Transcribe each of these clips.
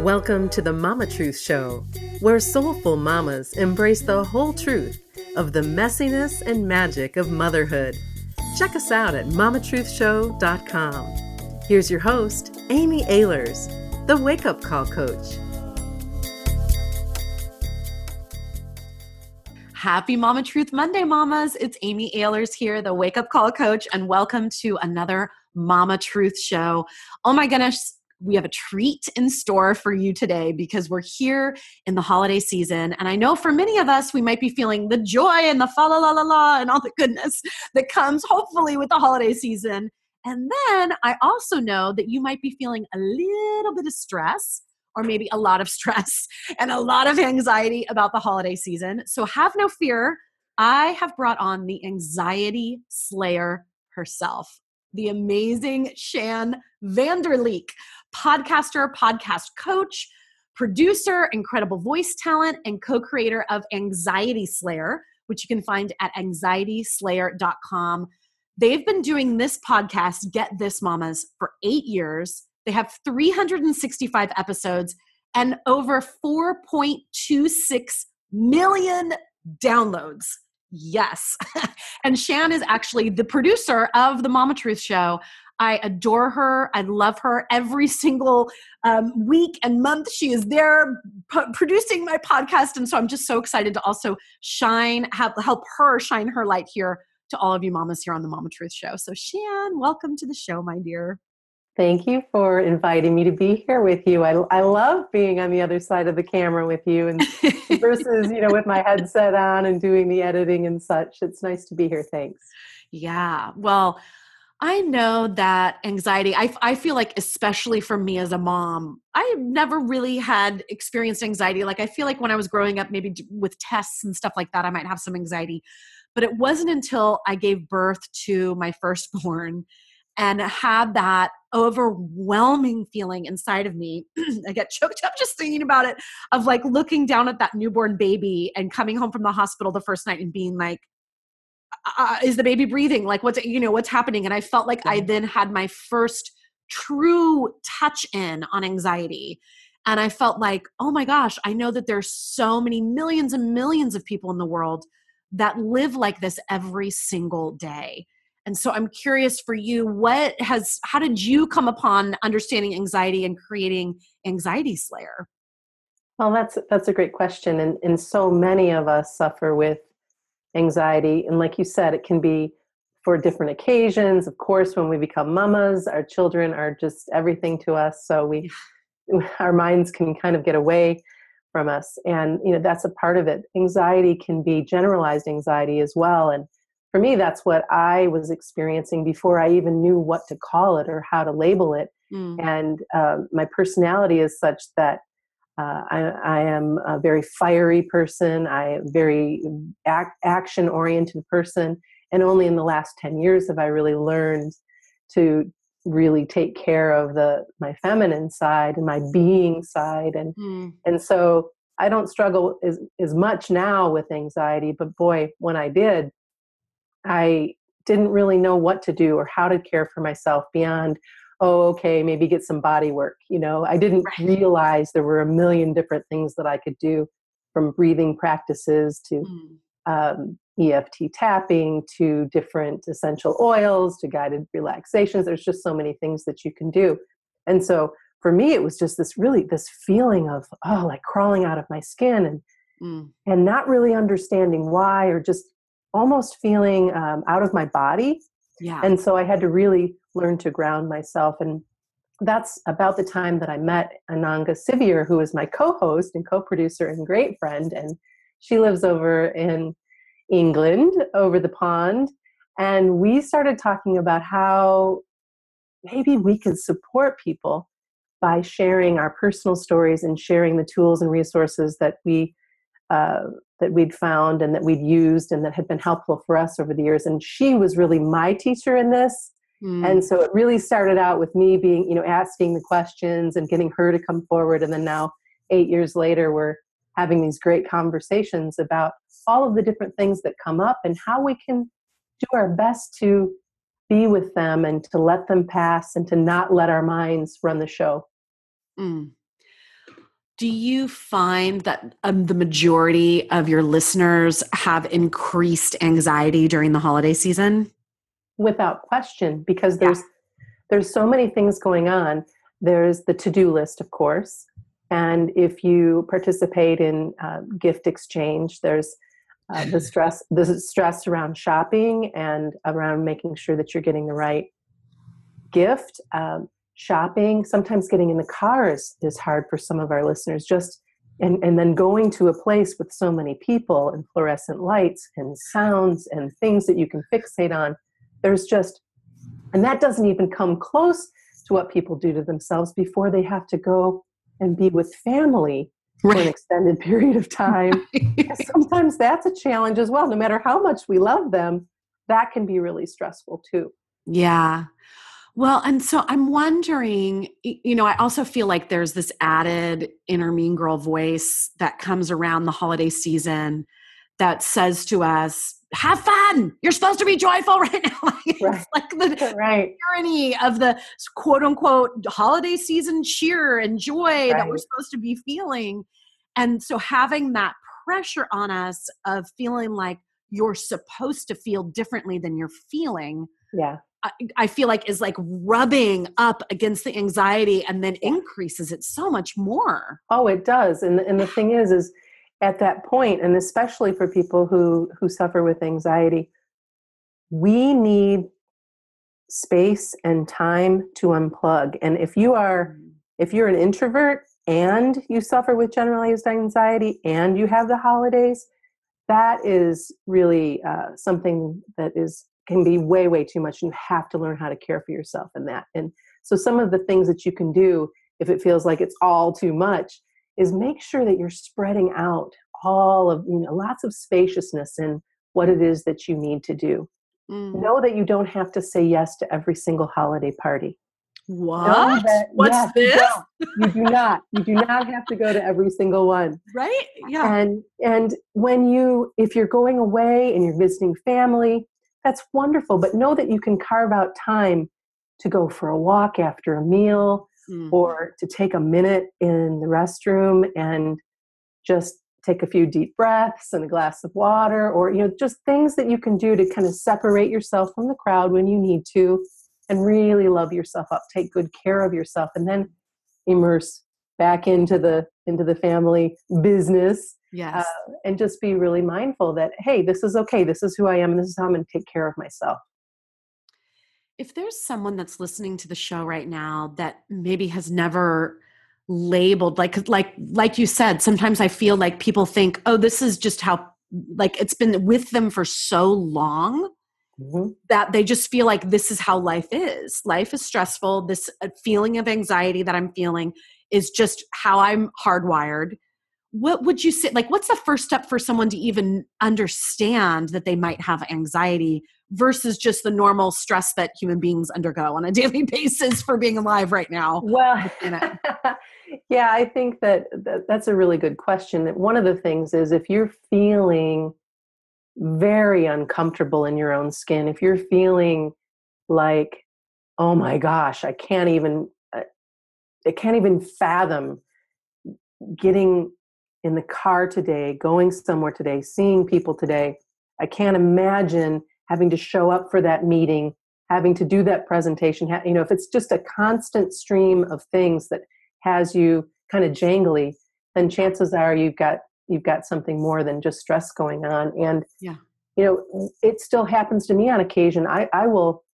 Welcome to the Mama Truth Show, where soulful mamas embrace the whole truth of the messiness and magic of motherhood. Check us out at mamatruthshow.com. Here's your host, Amy Ahlers, the Wake Up Call Coach. Happy Mama Truth Monday, mamas. It's Amy Ahlers here, the Wake Up Call Coach, and welcome to another Mama Truth Show. Oh my goodness, we have a treat in store for you today because we're here in the holiday season. And I know for many of us, we might be feeling the joy and the fa la la la la and all the goodness that comes hopefully with the holiday season. And then I also know that you might be feeling a little bit of stress or maybe a lot of stress and a lot of anxiety about the holiday season. So have no fear. I have brought on the anxiety slayer herself, the amazing Shan Vanderleek podcaster, podcast coach, producer, incredible voice talent, and co creator of Anxiety Slayer, which you can find at anxietyslayer.com. They've been doing this podcast, Get This Mamas, for eight years. They have 365 episodes and over 4.26 million downloads. Yes. and Shan is actually the producer of the Mama Truth Show. I adore her. I love her every single um, week and month. She is there p- producing my podcast. And so I'm just so excited to also shine, have, help her shine her light here to all of you mamas here on the Mama Truth Show. So, Shann, welcome to the show, my dear. Thank you for inviting me to be here with you. I, I love being on the other side of the camera with you and versus, you know, with my headset on and doing the editing and such. It's nice to be here. Thanks. Yeah. Well, I know that anxiety, I, I feel like, especially for me as a mom, I never really had experienced anxiety. Like, I feel like when I was growing up, maybe with tests and stuff like that, I might have some anxiety. But it wasn't until I gave birth to my firstborn and had that overwhelming feeling inside of me. I get choked up just thinking about it of like looking down at that newborn baby and coming home from the hospital the first night and being like, uh, is the baby breathing? Like what's you know what's happening? And I felt like I then had my first true touch in on anxiety. And I felt like, oh my gosh, I know that there's so many millions and millions of people in the world that live like this every single day. And so I'm curious for you, what has how did you come upon understanding anxiety and creating Anxiety Slayer? Well, that's that's a great question. And and so many of us suffer with anxiety. And like you said, it can be for different occasions. Of course, when we become mamas, our children are just everything to us. So we, our minds can kind of get away from us. And, you know, that's a part of it. Anxiety can be generalized anxiety as well. And for me, that's what I was experiencing before I even knew what to call it or how to label it. Mm. And um, my personality is such that uh, I, I, am a very fiery person. I am very ac- action oriented person. And only in the last 10 years have I really learned to really take care of the my feminine side and my being side and mm. and so I don't struggle as, as much now with anxiety but boy when I did I didn't really know what to do or how to care for myself beyond oh, okay, maybe get some body work. You know, I didn't right. realize there were a million different things that I could do from breathing practices to mm. um, EFT tapping to different essential oils to guided relaxations. There's just so many things that you can do. And so for me, it was just this really this feeling of, oh, like crawling out of my skin and mm. and not really understanding why or just almost feeling um, out of my body. Yeah. And so I had to really learn to ground myself. And that's about the time that I met Ananga Sivyer, who is my co-host and co-producer and great friend. And she lives over in England, over the pond. And we started talking about how maybe we could support people by sharing our personal stories and sharing the tools and resources that we uh, that we'd found and that we'd used and that had been helpful for us over the years. And she was really my teacher in this. Mm. And so it really started out with me being, you know, asking the questions and getting her to come forward. And then now, eight years later, we're having these great conversations about all of the different things that come up and how we can do our best to be with them and to let them pass and to not let our minds run the show. Mm. Do you find that um, the majority of your listeners have increased anxiety during the holiday season? Without question, because there's yeah. there's so many things going on. There's the to-do list, of course, and if you participate in uh, gift exchange, there's uh, the stress the stress around shopping and around making sure that you're getting the right gift. Um, shopping, sometimes getting in the car is, is hard for some of our listeners. Just and, and then going to a place with so many people and fluorescent lights and sounds and things that you can fixate on. There's just, and that doesn't even come close to what people do to themselves before they have to go and be with family for an extended period of time. Sometimes that's a challenge as well. No matter how much we love them, that can be really stressful too. Yeah. Well, and so I'm wondering, you know, I also feel like there's this added inner mean girl voice that comes around the holiday season that says to us, have fun. You're supposed to be joyful right now. right. like the right. irony of the quote unquote holiday season cheer and joy right. that we're supposed to be feeling. And so having that pressure on us of feeling like you're supposed to feel differently than you're feeling. Yeah. I, I feel like is like rubbing up against the anxiety and then increases it so much more. Oh, it does. And and the thing is is at that point and especially for people who who suffer with anxiety, we need space and time to unplug. And if you are mm-hmm. if you're an introvert and you suffer with generalized anxiety and you have the holidays, that is really uh, something that is can be way way too much you have to learn how to care for yourself in that and so some of the things that you can do if it feels like it's all too much is make sure that you're spreading out all of you know lots of spaciousness in what it is that you need to do mm. know that you don't have to say yes to every single holiday party what? That, What's yes, this? You, you do not. You do not have to go to every single one. Right? Yeah. And and when you if you're going away and you're visiting family, that's wonderful. But know that you can carve out time to go for a walk after a meal mm. or to take a minute in the restroom and just take a few deep breaths and a glass of water or you know just things that you can do to kind of separate yourself from the crowd when you need to and really love yourself up take good care of yourself and then immerse back into the into the family business yes uh, and just be really mindful that hey this is okay this is who i am and this is how i'm going to take care of myself if there's someone that's listening to the show right now that maybe has never labeled like like like you said sometimes i feel like people think oh this is just how like it's been with them for so long mm-hmm. that they just feel like this is how life is. Life is stressful. This uh, feeling of anxiety that i'm feeling is just how i'm hardwired. What would you say like what's the first step for someone to even understand that they might have anxiety versus just the normal stress that human beings undergo on a daily basis for being alive right now well yeah i think that, that that's a really good question one of the things is if you're feeling very uncomfortable in your own skin if you're feeling like oh my gosh i can't even i can't even fathom getting in the car today, going somewhere today, seeing people today. I can't imagine having to show up for that meeting, having to do that presentation. You know, if it's just a constant stream of things that has you kind of jangly, then chances are you've got you've got something more than just stress going on. And yeah, you know, it still happens to me on occasion. I, I will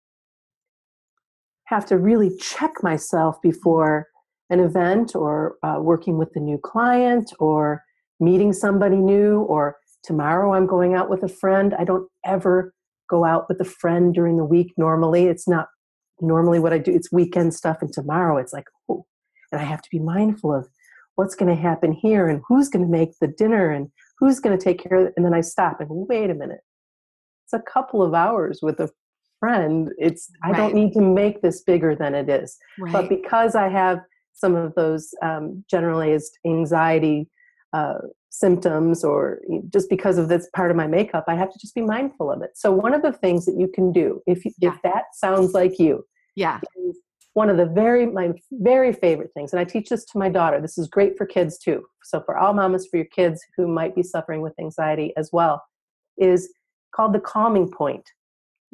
have to really check myself before an event or uh, working with a new client or meeting somebody new or tomorrow I'm going out with a friend. I don't ever go out with a friend during the week normally. It's not normally what I do. It's weekend stuff and tomorrow it's like, oh, and I have to be mindful of what's going to happen here and who's going to make the dinner and who's going to take care of it. And then I stop and wait a minute. It's a couple of hours with a friend. It's right. I don't need to make this bigger than it is. Right. But because I have some of those um, generalized anxiety uh, symptoms or just because of this part of my makeup i have to just be mindful of it so one of the things that you can do if, yeah. if that sounds like you yeah is, one of the very my very favorite things and i teach this to my daughter this is great for kids too so for all mamas for your kids who might be suffering with anxiety as well is called the calming point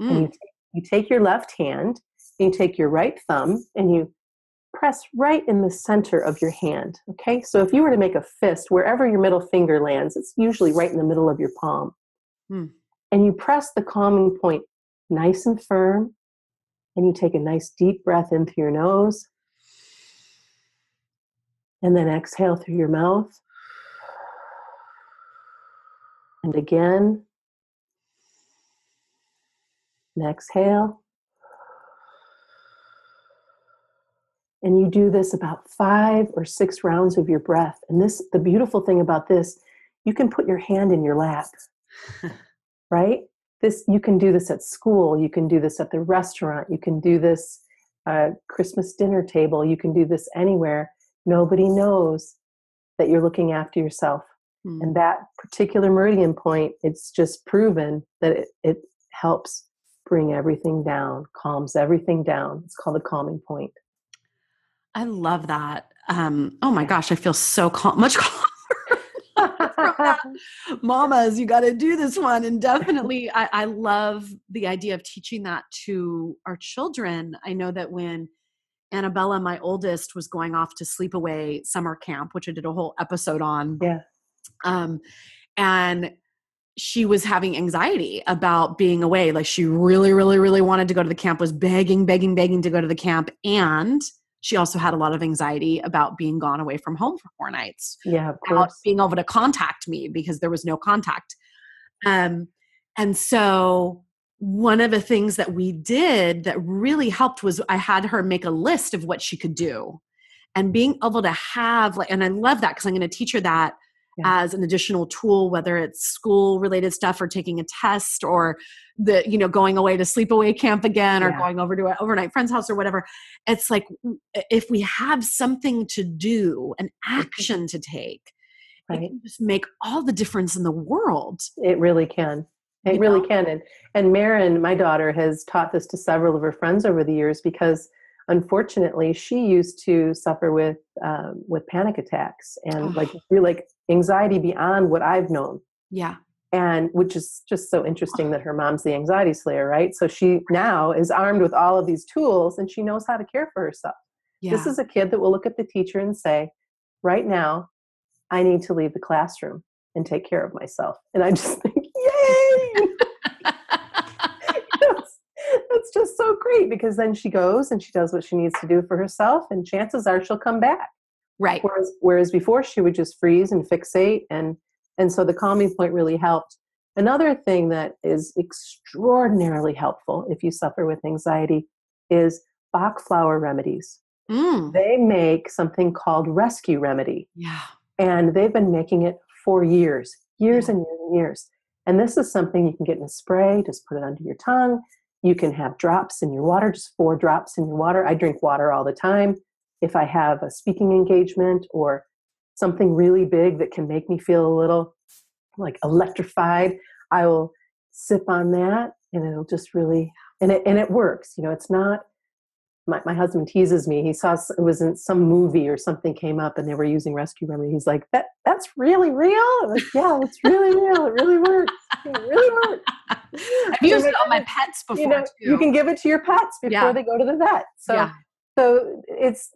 mm. and you, you take your left hand and you take your right thumb and you press right in the center of your hand okay so if you were to make a fist wherever your middle finger lands it's usually right in the middle of your palm mm. and you press the calming point nice and firm and you take a nice deep breath in through your nose. And then exhale through your mouth. And again. And exhale. And you do this about five or six rounds of your breath. And this, the beautiful thing about this, you can put your hand in your lap, right? this you can do this at school. You can do this at the restaurant. You can do this uh, christmas dinner table. You can do this anywhere. Nobody knows that you're looking after yourself. Mm. and that particular meridian point it's just proven that it, it helps bring everything down calms everything down. It's called a calming point i love that. Um, oh my gosh i feel so calm much calmer. Mamas you got to do this one. And definitely I, I love the idea of teaching that to our children. I know that when annabella my oldest was going off to sleepaway summer camp which i did a whole episode on. Yeah. Um and she was having anxiety about being away. Like she really really really wanted to go to the camp was begging begging begging to go to the camp. And she also had a lot of anxiety about being gone away from home for four nights. Yeah, of course. being able to contact me because there was no contact. Um, and so one of the things that we did that really helped was I had her make a list of what she could do. And being able to have like, and I love that because I'm going to teach her that yeah. as an additional tool whether it's school related stuff or taking a test or the you know going away to sleepaway camp again or yeah. going over to an overnight friend's house or whatever it's like if we have something to do an mm-hmm. action to take right. it can just make all the difference in the world it really can it you really know? can and and Marin my daughter has taught this to several of her friends over the years because unfortunately she used to suffer with um, with panic attacks and oh. like really like anxiety beyond what i've known. Yeah. And which is just so interesting that her mom's the anxiety slayer right? So she now is armed with all of these tools and she knows how to care for herself. Yeah. this is a kid that will look at the teacher and say right now i need to leave the classroom and take care of myself. And i just think yay it's just so great because then she goes and she does what she needs to do for herself and chances are she'll come back. Right. Whereas, whereas before she would just freeze and fixate and and so the calming point really helped. Another thing that is extraordinarily helpful if you suffer with anxiety is bach flower remedies. Mm. they make something called rescue remedy. Yeah. And they've been making it for years years yeah. and years and years. And this is something you can get in a spray just put it under your tongue you can have drops in your water, just four drops in your water. I drink water all the time. If I have a speaking engagement or something really big that can make me feel a little like electrified, I will sip on that and it'll just really and it and it works. You know, it's not my, my husband teases me. He saw it was in some movie or something came up and they were using rescue remedy. He's like, that that's really real. Like, yeah, it's really real. It really works. It really works. I've used it on my pets before you know, too. You can give it to your pets before yeah. they go to the vet. So yeah. so it's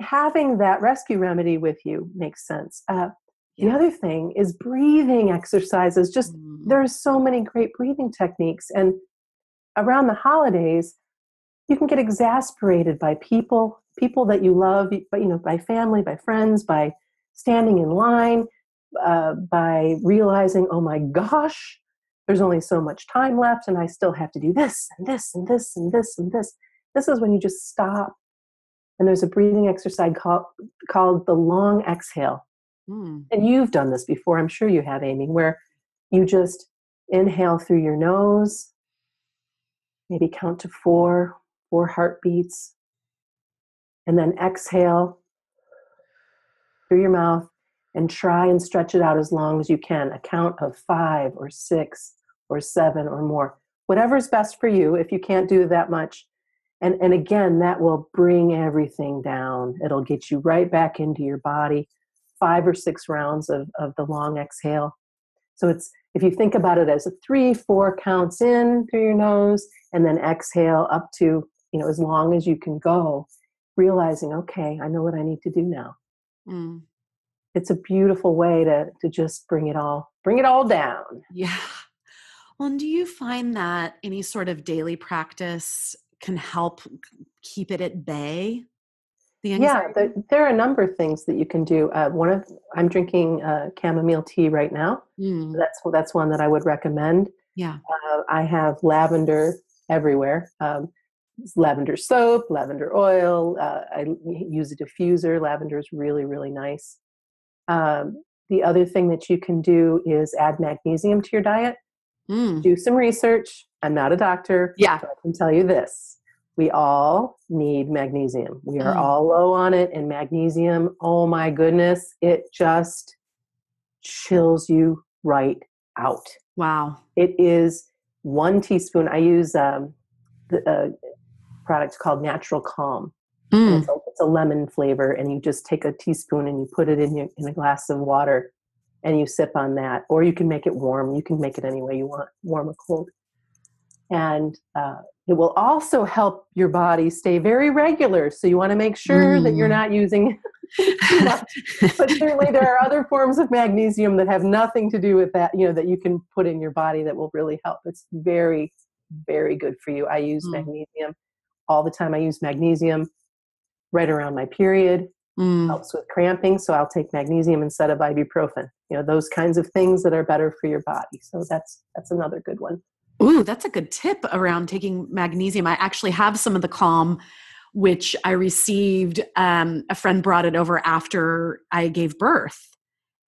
having that rescue remedy with you makes sense. Uh, yeah. The other thing is breathing exercises. Just mm. there's so many great breathing techniques, and around the holidays, you can get exasperated by people, people that you love, but you know, by family, by friends, by standing in line, uh, by realizing, oh my gosh, there's only so much time left, and I still have to do this and this and this and this and this. This is when you just stop. And there's a breathing exercise called, called the long exhale. Mm. And you've done this before, I'm sure you have, Amy, where you just inhale through your nose, maybe count to four, four heartbeats, and then exhale through your mouth and try and stretch it out as long as you can. A count of five or six or seven or more. Whatever's best for you. If you can't do that much, And, and again, that will bring everything down. It'll get you right back into your body. Five or six rounds of, of the long exhale. So it's if you think about it as a three, four counts in through your nose, and then exhale up to you know as long as you can go, realizing, okay, I know what I need to do now. Mm. It's a beautiful way to to just bring it all bring it all down. Yeah. Well, and do you find that any sort of daily practice can help keep it at bay? The yeah, the, there are a number of things that you can do. Uh, one of I'm drinking uh, chamomile tea right now. Mm. That's that's one that I would recommend. Yeah, uh, I have lavender everywhere. Um, lavender soap, lavender oil. Uh, I use a diffuser. Lavender is really really nice. Um, the other thing that you can do is add magnesium to your diet. Mm. Do some research. I'm not a doctor. Yeah. I can tell you this. We all need magnesium. We are mm. all low on it, and magnesium, oh my goodness, it just chills you right out. Wow. It is one teaspoon. I use um, the uh, product called Natural Calm. Mm. It's, a, it's, a, lemon flavor, and you just take a teaspoon and you put it in your, in a glass of water, and you sip on that. Or you can make it warm. You can make it any way you want, warm or cold. And uh, it will also help your body stay very regular. So you want to make sure mm. that you're mm. not using but certainly there are other forms of magnesium that have nothing to do with that. You know that you can put in your body that will really help. It's very, very good for you. I use mm. magnesium all the time. I use magnesium right around my period. Mm. Helps with cramping, so I'll take magnesium instead of ibuprofen. You know those kinds of things that are better for your body. So that's that's another good one. Ooh, that's a good tip around taking magnesium. I actually have some of the Calm, which I received. Um, a friend brought it over after I gave birth,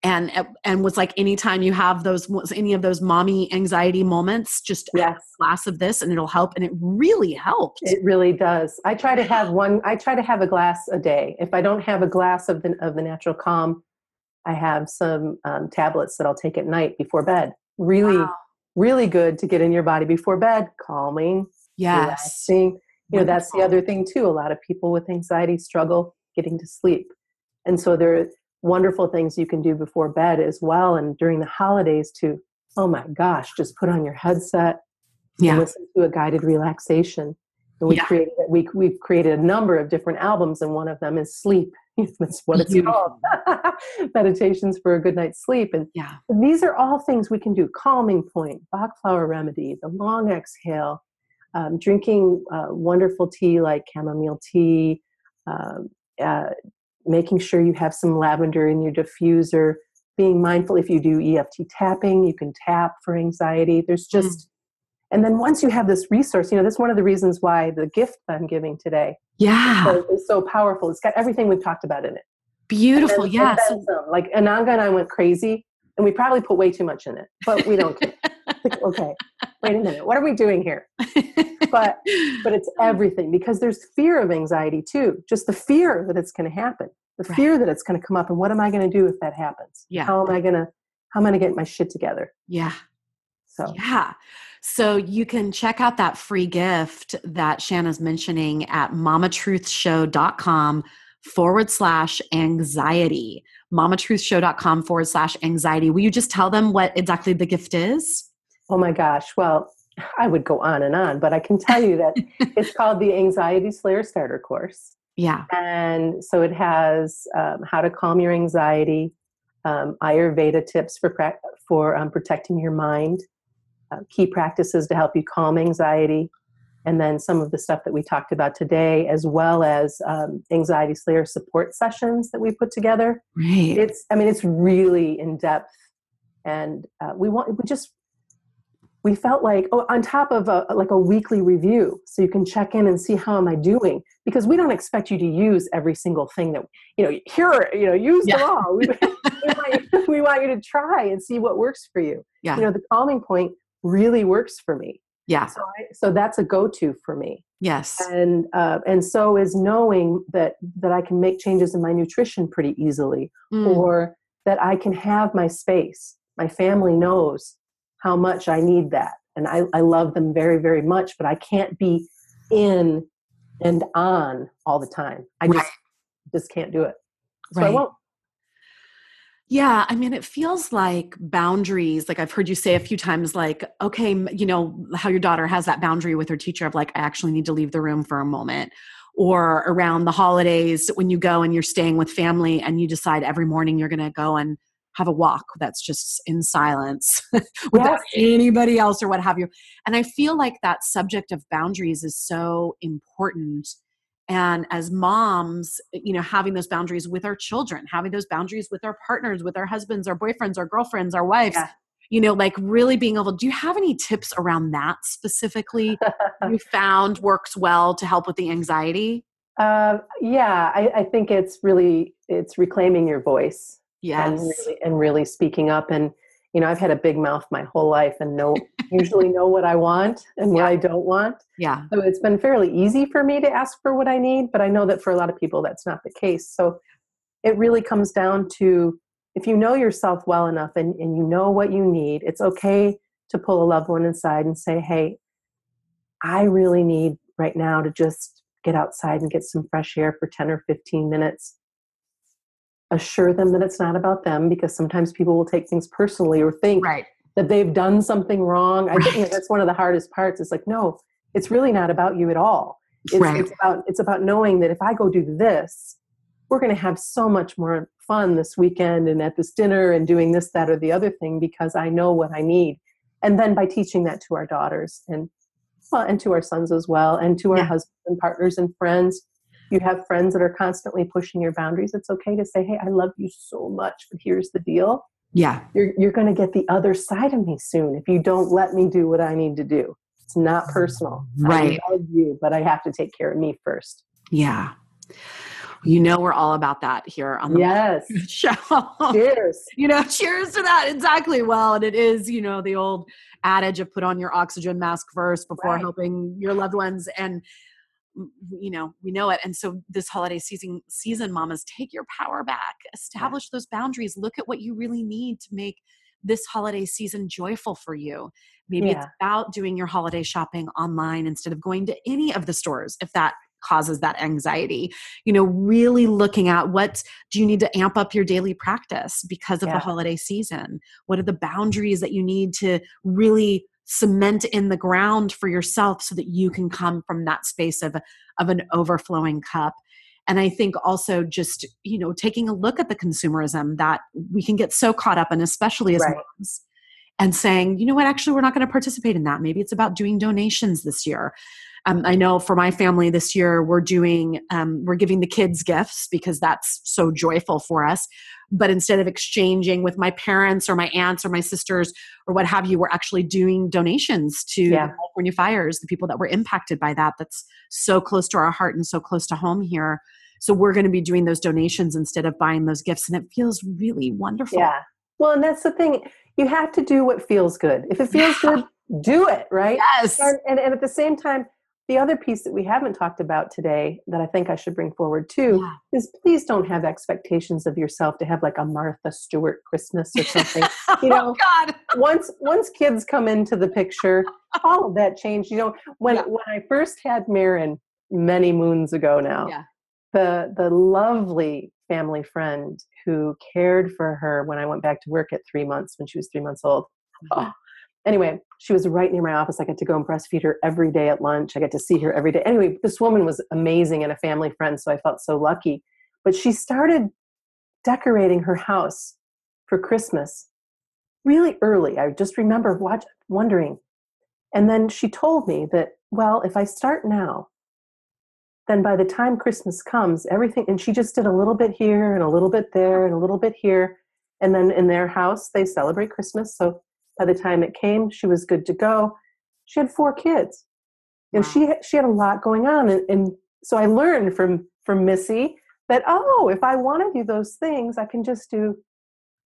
and and was like, anytime you have those any of those mommy anxiety moments, just yes. a glass of this, and it'll help. And it really helped. It really does. I try to have one. I try to have a glass a day. If I don't have a glass of the of the natural calm, I have some um, tablets that I'll take at night before bed. Really. Wow really good to get in your body before bed, calming, yes. relaxing. You know, that's the other thing too. A lot of people with anxiety struggle getting to sleep. And so there wonderful things you can do before bed as well and during the holidays to, oh my gosh, just put on your headset yeah. listen to a guided relaxation. And we yeah. created we we've created a number of different albums, and one of them is sleep. That's what it's called. Meditations for a good night's sleep. And yeah. these are all things we can do. Calming point, Bach flower remedy, the long exhale, um, drinking uh, wonderful tea like chamomile tea, um, uh, making sure you have some lavender in your diffuser, being mindful if you do EFT tapping, you can tap for anxiety. There's mm. just, mm. and then once you have this resource, you know, that's one of the reasons why the gift I'm giving today yeah so, it's so powerful it's got everything we've talked about in it beautiful yes yeah. like ananga and i went crazy and we probably put way too much in it but we don't care okay wait a minute what are we doing here but but it's everything because there's fear of anxiety too just the fear that it's going to happen the right. fear that it's going to come up and what am i going to do if that happens yeah how am i going to how am i going to get my shit together yeah so yeah so you can check out that free gift that Shanna's mentioning at mamatruthshow.com forward slash anxiety. mamatruthshow.com forward slash anxiety. Will you just tell them what exactly the gift is? Oh my gosh. Well, I would go on and on, but I can tell you that it's called the Anxiety Slayer Starter Course. Yeah. And so it has um, how to calm your anxiety, um, Ayurveda tips for, for um, protecting your mind, uh, key practices to help you calm anxiety, and then some of the stuff that we talked about today, as well as um, anxiety slayer support sessions that we put together. Right. It's, I mean, it's really in depth, and uh, we want we just we felt like oh, on top of a, like a weekly review, so you can check in and see how am I doing because we don't expect you to use every single thing that you know. Here, you know, use yeah. them all. We, we, want, we want you to try and see what works for you. Yeah. You know, the calming point really works for me. Yeah. So, I, so that's a go-to for me. Yes. And uh, and so is knowing that that I can make changes in my nutrition pretty easily, mm. or that I can have my space. My family knows how much I need that, and I, I love them very very much. But I can't be in and on all the time. I Right. just just can't do it. So I won't. Yeah, I mean, it feels like boundaries. Like I've heard you say a few times, like, okay, you know, how your daughter has that boundary with her teacher of like, I actually need to leave the room for a moment. Or around the holidays when you go and you're staying with family and you decide every morning you're going to go and have a walk that's just in silence without anybody else or what have you. And I feel like that subject of boundaries is so important and as moms you know having those boundaries with our children having those boundaries with our partners with our husbands our boyfriends our girlfriends our wives Yeah. you know like really being able do you have any tips around that specifically you found works well to help with the anxiety Uh, yeah, I, I think it's really it's reclaiming your voice and yes really, and really speaking up. And you know, I've had a big mouth my whole life, and know usually know what I want and what Yeah. I don't want. yeah So it's been fairly easy for me to ask for what I need, but I know that for a lot of people that's not the case. So it really comes down to if you know yourself well enough and, and you know what you need, it's okay to pull a loved one inside and say, Hey, I really need right now to just get outside and get some fresh air for 10 or 15 minutes. Assure them that it's not about them because sometimes people will take things personally or think right that they've done something wrong. I think that's one of the hardest parts. It's like, no, it's really not about you at all. It's, Right. it's about it's about knowing that if I go do this, we're going to have so much more fun this weekend and at this dinner and doing this, that, or the other thing because I know what I need. And then by teaching that to our daughters and well, and to our sons as well, and to our Yeah. husbands and partners and friends. You have friends that are constantly pushing your boundaries. It's okay to say, "Hey, I love you so much, but here's the deal." yeah you're, you're going to get the other side of me soon if you don't let me do what I need to do. It's not personal. Right. I love you, but I have to take care of me first. yeah you know we're all about that here on the Yes. show Cheers. you know cheers to that exactly well and it is you know the old adage of put on your oxygen mask first before Right. helping your loved ones and you know we know it and so this holiday season season mamas take your power back establish those boundaries look at what you really need to make this holiday season joyful for you. Maybe it's about doing your holiday shopping online instead of going to any of the stores if that causes that anxiety. You know really looking at what do you need to amp up your daily practice because of Yeah. the holiday season? What are the boundaries that you need to really cement in the ground for yourself so that you can come from that space of of an overflowing cup. And i think also just you know taking a look at the consumerism that we can get so caught up in especially as Right. moms and saying you know what? Actually we're not going to participate in that. Maybe it's about doing donations this year um, i know for my family this year we're doing um, we're giving the kids gifts because that's so joyful for us but instead of exchanging with my parents or my aunts or my sisters or what have you we're actually doing donations to Yeah. the california fires the people that were impacted by that that's so close to our heart and so close to home here so we're going to be doing those donations instead of buying those gifts and it feels really wonderful Yeah. Well, and that's the thing. You have to do what feels good. If it feels Yeah. good, do it, right? yes And, and, and at the same time, the other piece that we haven't talked about today that I think I should bring forward too Yeah. is please don't have expectations of yourself to have like a Martha Stewart Christmas or something. you know, oh god once once kids come into the picture, all of that changed. You know, when Yeah. when I first had Marin many moons ago now, Yeah. the the lovely family friend who cared for her when I went back to work at three months when she was three months old. Mm-hmm. Oh. Anyway, she was right near my office. I got to go and breastfeed her every day at lunch. I got to see her every day. Anyway, this woman was amazing and a family friend, so I felt so lucky. But she started decorating her house for Christmas really early. I just remember watch, wondering. And then she told me that, well, if I start now, then by the time Christmas comes, everything, and she just did a little bit here and a little bit there and a little bit here. And then in their house, they celebrate Christmas. So by the time it came, she was good to go. She had four kids. And she she had a lot going on. And, and so I learned from from Missy that, oh, if I want to do those things, I can just do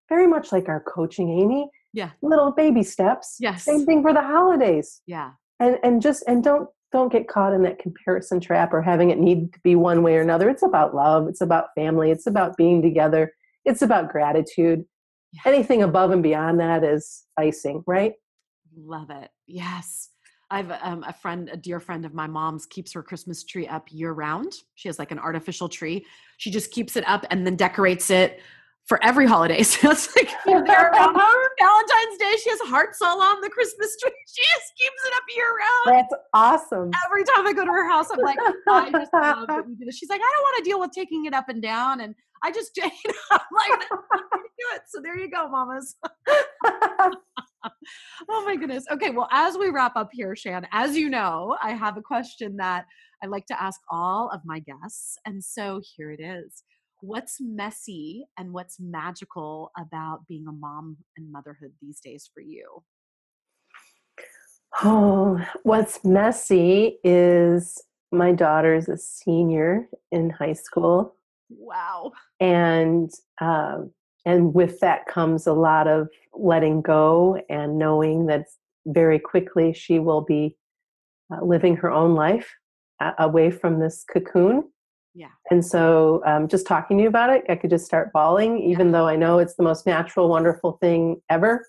very much like our coaching, Amy, yeah little baby steps. Yes. Same thing for the holidays yeah and and just and don't don't get caught in that comparison trap or having it need to be one way or another it's about love it's about family it's about being together it's about gratitude Yeah. anything above and beyond that is icing right Love it. Yes. I have um, a friend, a dear friend of my mom's, keeps her Christmas tree up year round. She has like an artificial tree. She just keeps it up and then decorates it for every holiday. So it's like Valentine's Day, she has hearts all on the Christmas tree. She just keeps it up year round. That's awesome. Every time I go to her house, I'm like, I just love that we do this. She's like, I don't want to deal with taking it up and down. And I just, know, I'm like, do it. So there you go, mamas. oh my goodness. Okay, well, as we wrap up here, Shann, as you know, I have a question that I like to ask all of my guests. And so here it is. What's messy and what's magical about being a mom and motherhood these days for you? Oh, what's messy is my daughter's a senior in high school. Wow. And um, and with that comes a lot of letting go and knowing that very quickly she will be uh, living her own life uh, away from this cocoon. Yeah. And so, um, just talking to you about it, I could just start bawling, even yeah. though I know it's the most natural, wonderful thing ever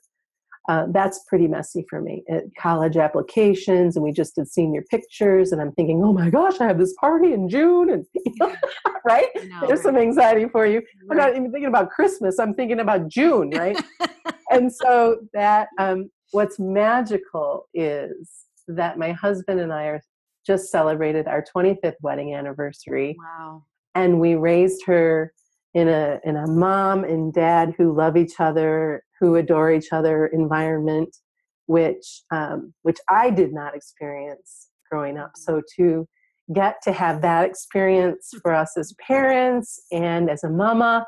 uh, that's pretty messy for me. At college applications, and we just did senior pictures, and I'm thinking, oh my gosh, I have this party in June, and right? Know, There's right. some anxiety for you. Right. I'm not even thinking about Christmas. I'm thinking about June, right? and so that um, what's magical is that my husband and I are just celebrated our 25th wedding anniversary. Wow. And we raised her in a in a mom and dad who love each other who adore each other environment, which um, which I did not experience growing up. So to get to have that experience for us as parents and as a mama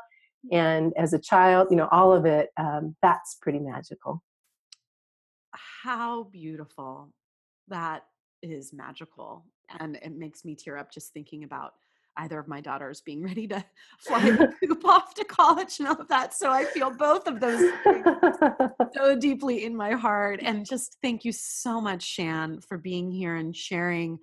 and as a child, you know, all of it, um, that's pretty magical. How beautiful. That is magical. And it makes me tear up just thinking about either of my daughters being ready to fly the coop off to college and all of that. So I feel both of those so deeply in my heart. And just thank you so much, Shann, for being here and sharing,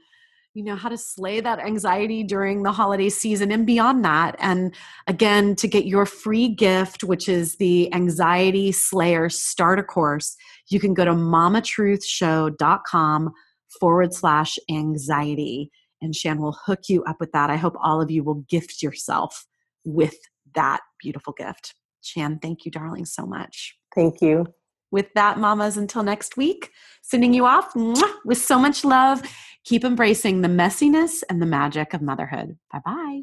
you know, how to slay that anxiety during the holiday season and beyond that. And again, to get your free gift, which is the Anxiety Slayer Starter Course, you can go to mamatruthshow.com forward slash anxiety and Shann will hook you up with that. I hope all of you will gift yourself with that beautiful gift. Shann, thank you, darling, so much. Thank you. With that, mamas, until next week, sending you off with so much love. Keep embracing the messiness and the magic of motherhood. Bye bye.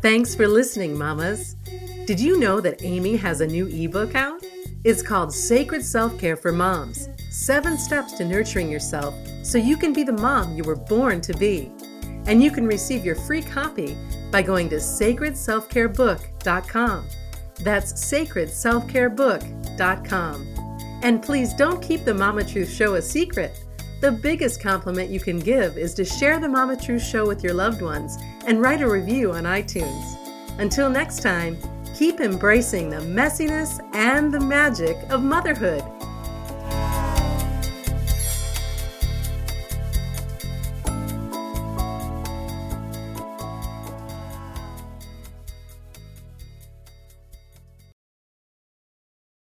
Thanks for listening, mamas. Did you know that Amy has a new ebook out? It's called Sacred Self Care for Moms Seven Steps to Nurturing Yourself so you can be the mom you were born to be. And you can receive your free copy by going to sacredselfcarebook.com. That's sacredselfcarebook.com. And please don't keep the Mama Truth Show a secret. The biggest compliment you can give is to share the Mama Truth Show with your loved ones and write a review on iTunes. Until next time, Keep embracing the messiness and the magic of motherhood.